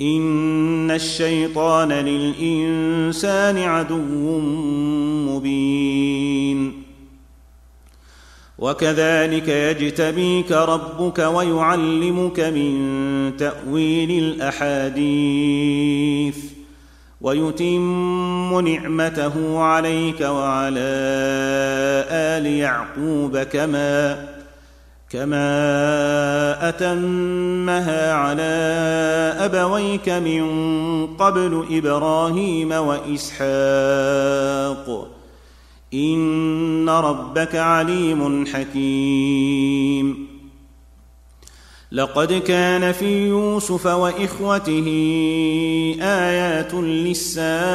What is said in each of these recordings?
ان الشيطان للانسان عدو مبين. وكذلك يجتبيك ربك ويعلمك من تاويل الاحاديث. ويتم نعمته عليك وعلى ال يعقوب كما كما اتمها على ابويك من قبل إبراهيم واسحاق ان ربك عليم حكيم. لقد كان في يوسف واخوته ايات للسائلين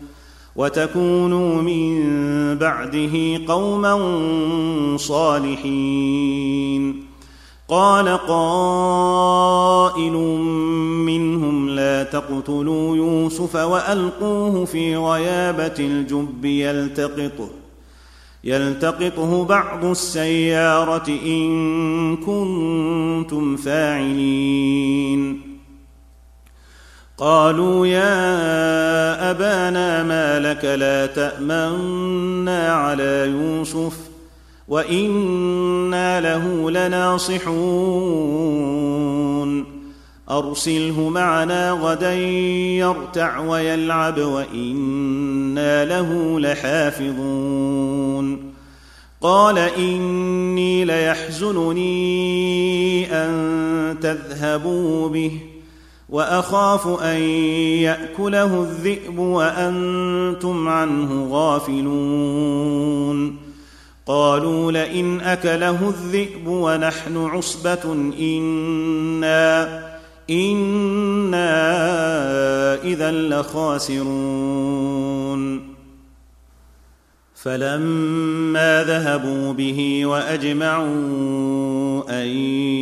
وتكونوا من بعده قوما صالحين. قال قائل منهم لا تقتلوا يوسف وألقوه في غيابة الجب يلتقطه يلتقطه بعض السيارة إن كنتم فاعلين. قالوا يا أبانا ما لك لا تأمنا على يوسف وإنا له لناصحون. أرسله معنا غدا يرتع ويلعب وإنا له لحافظون. قال إني ليحزنني أن تذهبوا به. وأخاف أن يأكله الذئب وأنتم عنه غافلون. قالوا لئن أكله الذئب ونحن عصبة إنا إنا إذا لخاسرون. فلما ذهبوا به وأجمعوا أن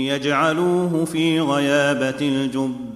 يجعلوه في غيابة الجب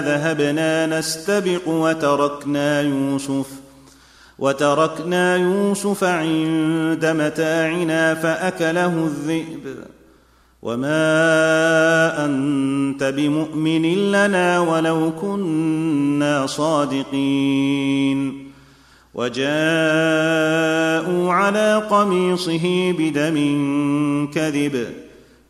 ذهبنا نستبق وتركنا يوسف وتركنا يوسف عند متاعنا فاكله الذئب وما انت بمؤمن لنا ولو كنا صادقين وجاءوا على قميصه بدم كذب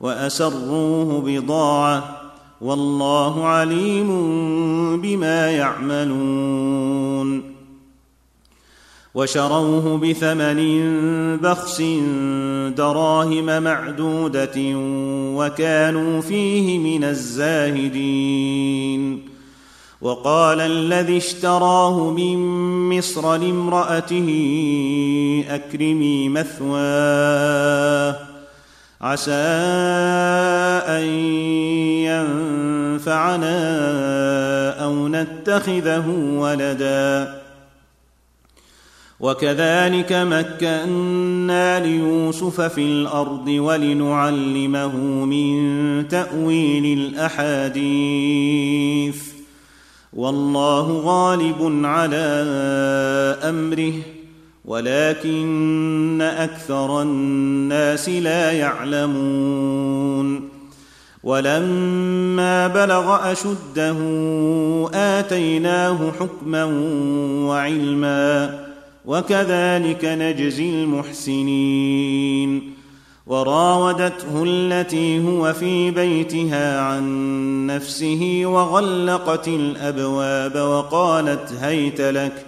وأسروه بضاعة والله عليم بما يعملون. وشروه بثمن بخس دراهم معدودة وكانوا فيه من الزاهدين. وقال الذي اشتراه من مصر لامرأته أكرمي مثواه. عسى أن ينفعنا أو نتخذه ولدا. وكذلك مكنا ليوسف في الأرض ولنعلمه من تأويل الأحاديث. والله غالب على أمره. ولكن أكثر الناس لا يعلمون. ولما بلغ أشده آتيناه حكما وعلما وكذلك نجزي المحسنين. وراودته التي هو في بيتها عن نفسه وغلقت الأبواب وقالت هيت لك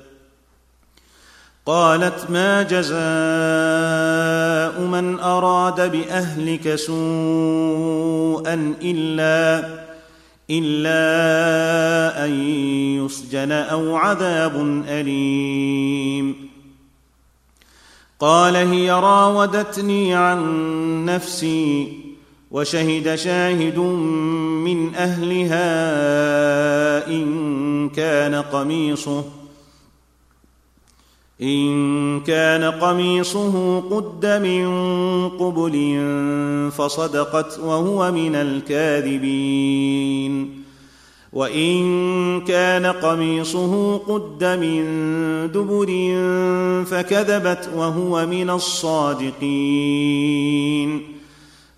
قالت ما جزاء من أراد بأهلك سوءا إلا إلا أن يسجن أو عذاب أليم. قال هي راودتني عن نفسي وشهد شاهد من أهلها إن كان قميصه إن كان قميصه قد من قبل فصدقت وهو من الكاذبين. وإن كان قميصه قد من دبر فكذبت وهو من الصادقين.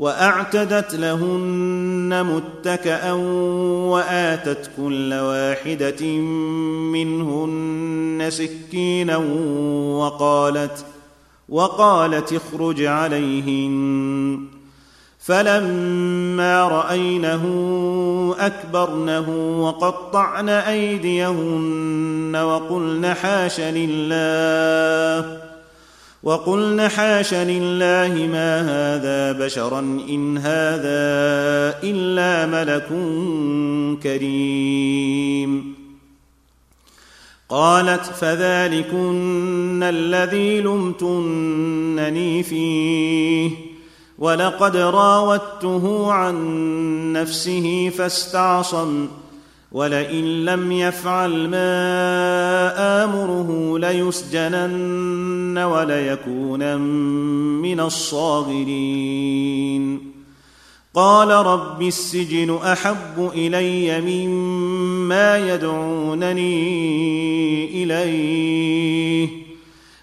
وأعتدت لهن متكئا وآتت كل واحدة منهن سكينا وقالت وقالت اخرج عليهن. فلما رأينه أكبرنه وقطعن أيديهن وقلن حاش لله. وقلن حاش لله ما هذا بشرا إن هذا إلا ملك كريم. قالت فذلكن الذي لمتنني فيه. ولقد راودته عن نفسه فاستعصم. ولئن لم يفعل ما آمره ليسجنن وليكون من الصاغرين. قال رب السجن أحب إلي مما يدعونني إليه.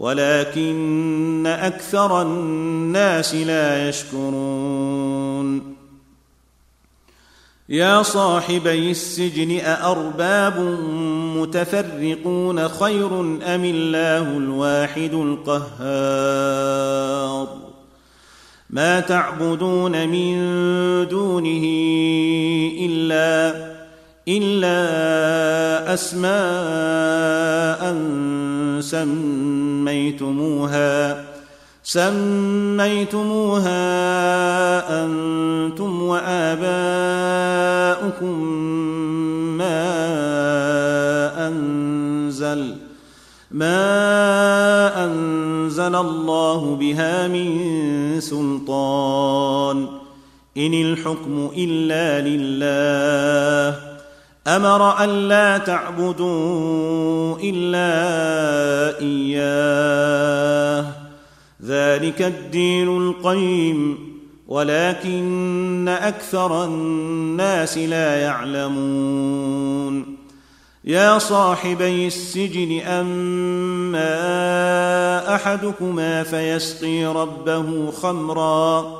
ولكن أكثر الناس لا يشكرون. يا صاحبي السجن أأرباب متفرقون خير أم الله الواحد القهار؟ ما تعبدون من دونه إلا إلا أسماء سميتموها سميتموها أنتم وآباؤكم ما أنزل ما أنزل الله بها من سلطان إن الحكم إلا لله. أمر الا تعبدوا إلا إياه. ذلك الدين القيم ولكن أكثر الناس لا يعلمون. يا صاحبي السجن أما أحدكما فيسقي ربه خمرا.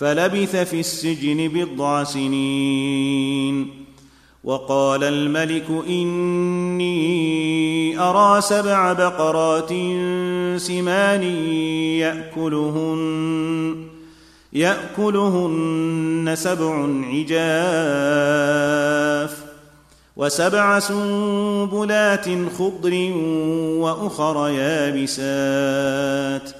فلبث في السجن بضع سنين. وقال الملك إني أرى سبع بقرات سمان يأكلهن يأكلهن سبع عجاف وسبع سنبلات خضر وأخر يابسات.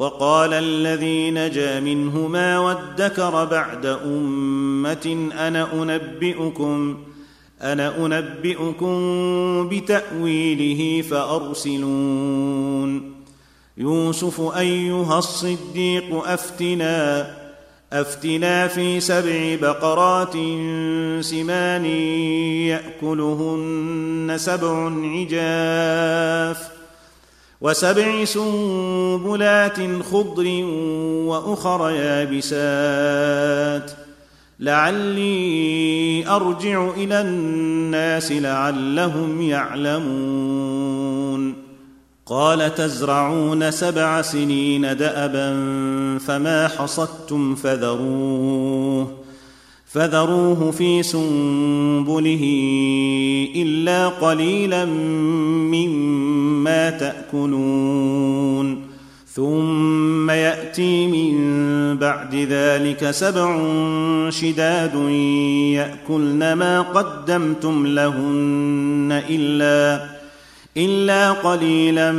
وقال الذي نجا منهما وادكر بعد أمة أنا أنبئكم أنا أنبئكم بتأويله فأرسلون. يوسف أيها الصديق أفتنا أفتنا في سبع بقرات سمان يأكلهن سبع عجاف. وسبع سنبلات خضر وأخر يابسات. لعلي أرجع إلى الناس لعلهم يعلمون. قال تزرعون سبع سنين دأبا فما حصدتم فذروه. فذروه في سنبله إلا قليلا مما تأكلون. ثم يأتي من بعد ذلك سبع شداد يأكلن ما قدمتم لهن إلا إلا قليلا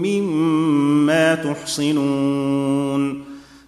مما تحصنون.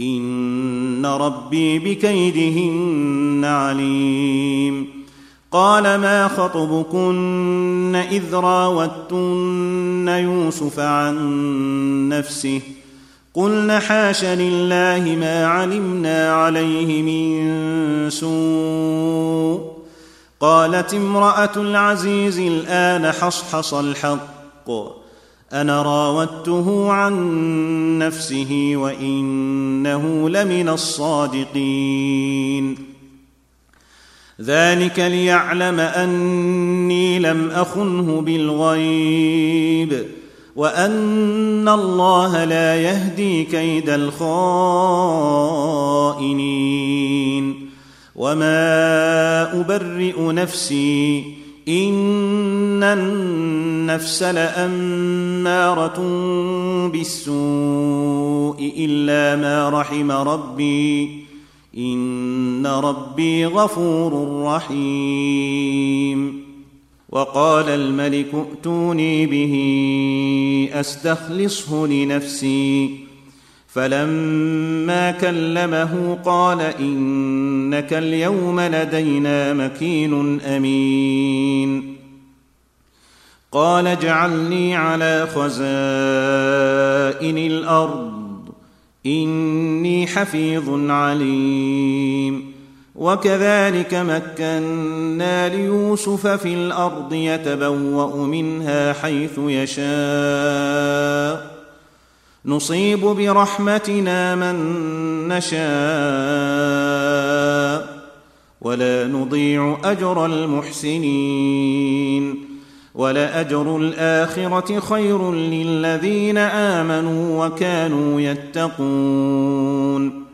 إن ربي بكيدهن عليم. قال ما خطبكن إذ راوتن يوسف عن نفسه؟ قلن حاش لله ما علمنا عليه من سوء. قالت امرأة العزيز الآن حصحص الحق. أنا راودته عن نفسه وإنه لمن الصادقين. ذلك ليعلم أني لم أخنه بالغيب وأن الله لا يهدي كيد الخائنين. وما أبرئ نفسي ان النفس لاماره بالسوء الا ما رحم ربي ان ربي غفور رحيم وقال الملك ائتوني به استخلصه لنفسي فلما كلمه قال إنك اليوم لدينا مكين أمين. قال اجعلني على خزائن الأرض إني حفيظ عليم. وكذلك مكنا ليوسف في الأرض يتبوأ منها حيث يشاء. نصيب برحمتنا من نشاء ولا نضيع أجر المحسنين ولأجر الآخرة خير للذين آمنوا وكانوا يتقون.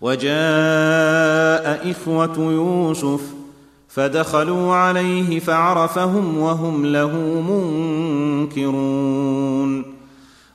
وجاء إخوة يوسف فدخلوا عليه فعرفهم وهم له منكرون.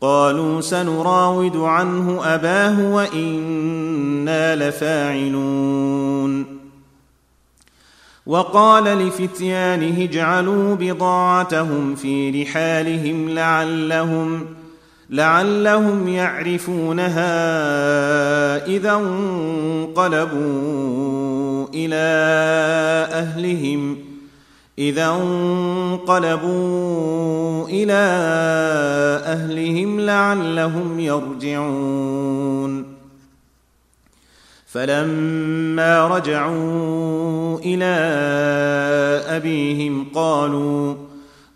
قالوا سنراود عنه أباه وإنا لفاعلون. وقال لفتيانه اجعلوا بضاعتهم في رحالهم لعلهم لعلهم يعرفونها إذا انقلبوا إلى أهلهم. إذا انقلبوا إلى أهلهم لعلهم يرجعون. فلما رجعوا إلى أبيهم قالوا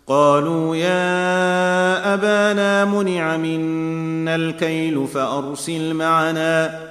قالوا يا أبانا منع منا الكيل فأرسل معنا.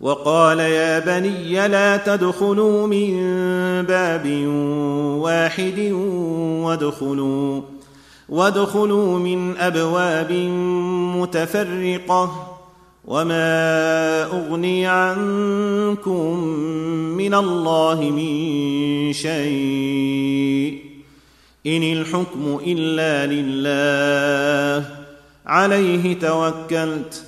وقال يا بني لا تدخلوا من باب واحد وادخلوا وادخلوا من أبواب متفرقة وما أغني عنكم من الله من شيء إن الحكم إلا لله عليه توكلت.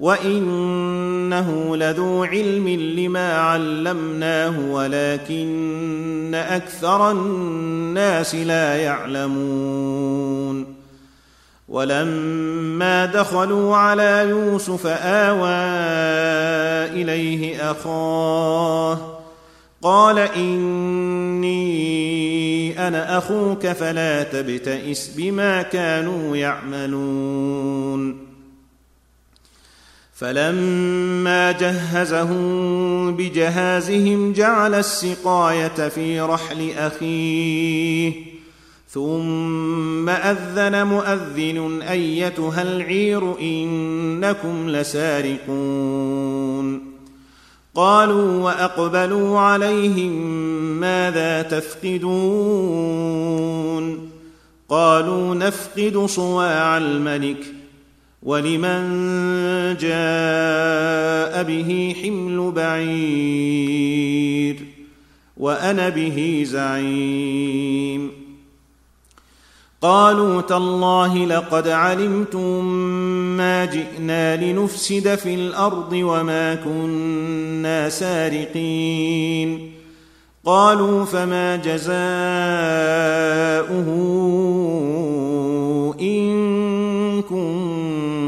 وانه لذو علم لما علمناه ولكن أكثر الناس لا يعلمون ولما دخلوا على يوسف اوى اليه اخاه قال اني أنا أخوك فلا تبتئس بما كانوا يعملون فلما جهزهم بجهازهم جعل السقاية في رحل أخيه ثم أذن مؤذن أيتها العير إنكم لسارقون. قالوا وأقبلوا عليهم ماذا تفقدون؟ قالوا نفقد صواع الملك. ولمن جاء به حمل بعير وأنا به زعيم. قالوا تالله لقد علمتم ما جئنا لنفسد في الأرض وما كنا سارقين. قالوا فما جزاؤه إن كنتم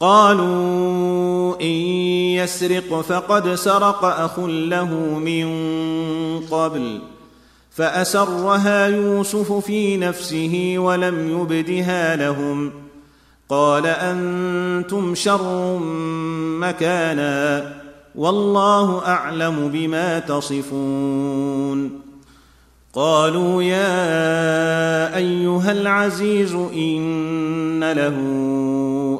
قالوا إن يسرق فقد سرق أخ له من قبل فأسرها يوسف في نفسه ولم يبدها لهم قال أنتم شر مكانا والله أعلم بما تصفون قالوا يا أيها العزيز إن له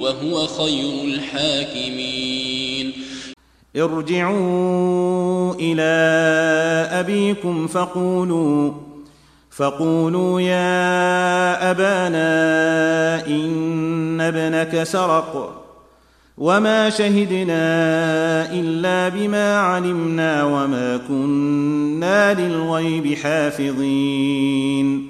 وهو خير الحاكمين. ارجعوا إلى أبيكم فقولوا فقولوا يا أبانا إن ابنك سرق وما شهدنا إلا بما علمنا وما كنا للغيب حافظين.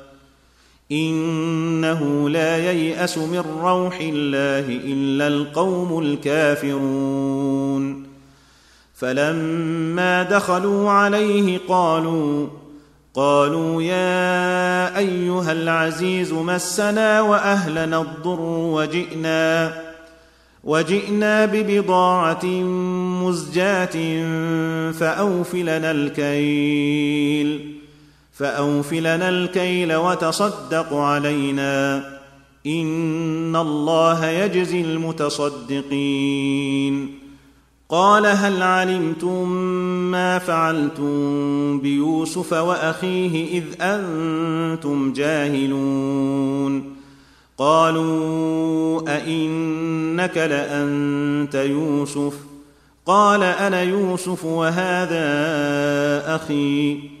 إنه لا ييأس من روح الله إلا القوم الكافرون. فلما دخلوا عليه قالوا قالوا يا أيها العزيز مسنا وأهلنا الضر وجئنا وجئنا ببضاعة مزجاة فأوفلنا الكيل. فأوفلنا الكيل وتصدق علينا. إن الله يجزي المتصدقين. قال هل علمتم ما فعلتم بيوسف وأخيه إذ أنتم جاهلون؟ قالوا أئنك لأنت يوسف؟ قال أنا يوسف وهذا أخي.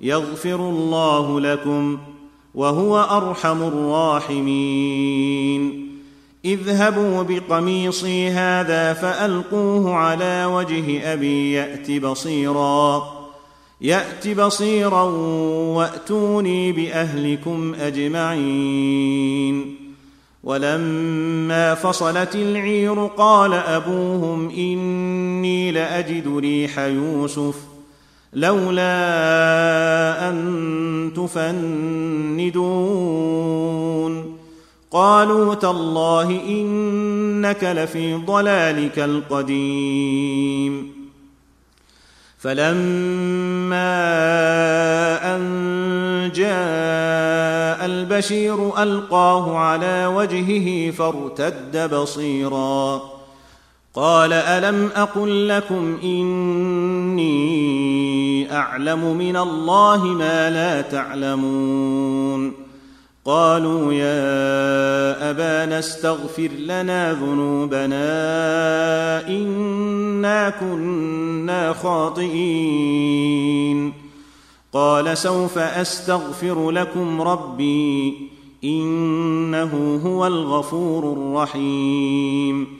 يغفر الله لكم وهو أرحم الراحمين. اذهبوا بقميصي هذا فألقوه على وجه أبي يأت بصيرا. يأت بصيرا وأتوني بأهلكم أجمعين. ولما فصلت العير قال أبوهم إني لأجد ريح يوسف. لولا أن تفندون. قالوا تالله إنك لفي ضلالك القديم. فلما أن جاء البشير ألقاه على وجهه فارتد بصيرا. قال ألم أقل لكم إني أعلم من الله ما لا تعلمون قالوا يا أبانا استغفر لنا ذنوبنا إنا كنا خاطئين قال سوف أستغفر لكم ربي إنه هو الغفور الرحيم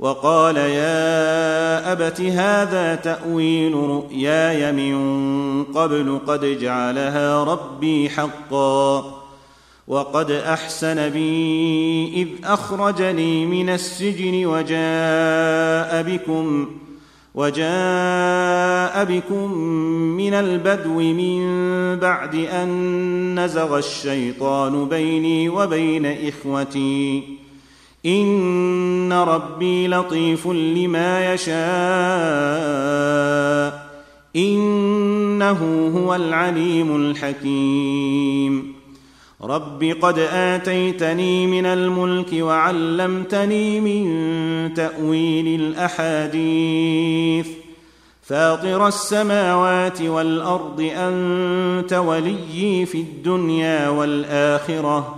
وقال يا أبت هذا تأويل رؤياي من قبل قد جعلها ربي حقا وقد أحسن بي إذ أخرجني من السجن وجاء بكم وجاء بكم من البدو من بعد أن نزغ الشيطان بيني وبين إخوتي ان ربي لطيف لما يشاء انه هو العليم الحكيم رب قد اتيتني من الملك وعلمتني من تاويل الاحاديث فاطر السماوات والارض انت وليي في الدنيا والاخره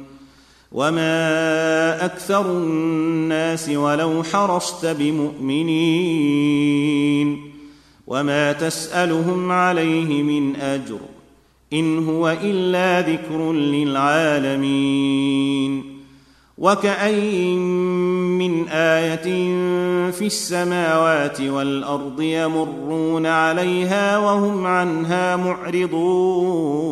وما أكثر الناس ولو حرصت بمؤمنين وما تسالهم عليه من اجر ان هو الا ذكر للعالمين وكاين من إيه في السماوات والارض يمرون عليها وهم عنها معرضون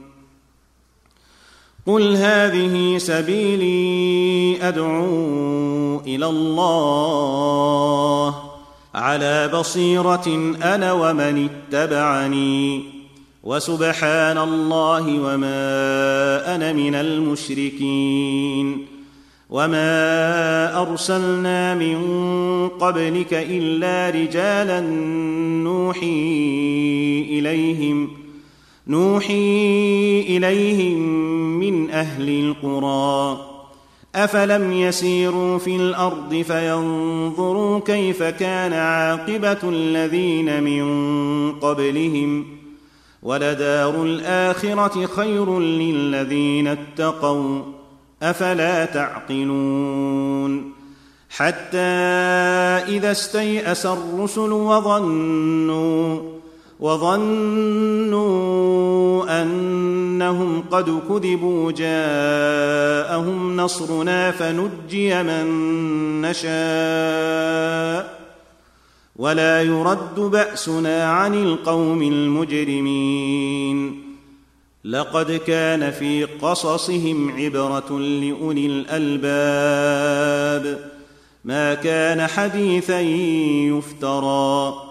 قل هذه سبيلي ادعو إلى الله على بصيره أنا ومن اتبعني وسبحان الله وما أنا من المشركين وما ارسلنا من قبلك الا رجالا نوحي اليهم نوحي إليهم من أهل القرى. أفلم يسيروا في الأرض فينظروا كيف كان عاقبة الذين من قبلهم. ولدار الآخرة خير للذين اتقوا. أفلا تعقلون؟ حتى إذا استيأس الرسل وظنوا وظنوا أنهم قد كذبوا جاءهم نصرنا فنجي من نشاء ولا يرد بأسنا عن القوم المجرمين. لقد كان في قصصهم عبرة لأولي الألباب. ما كان حديثا يفترى.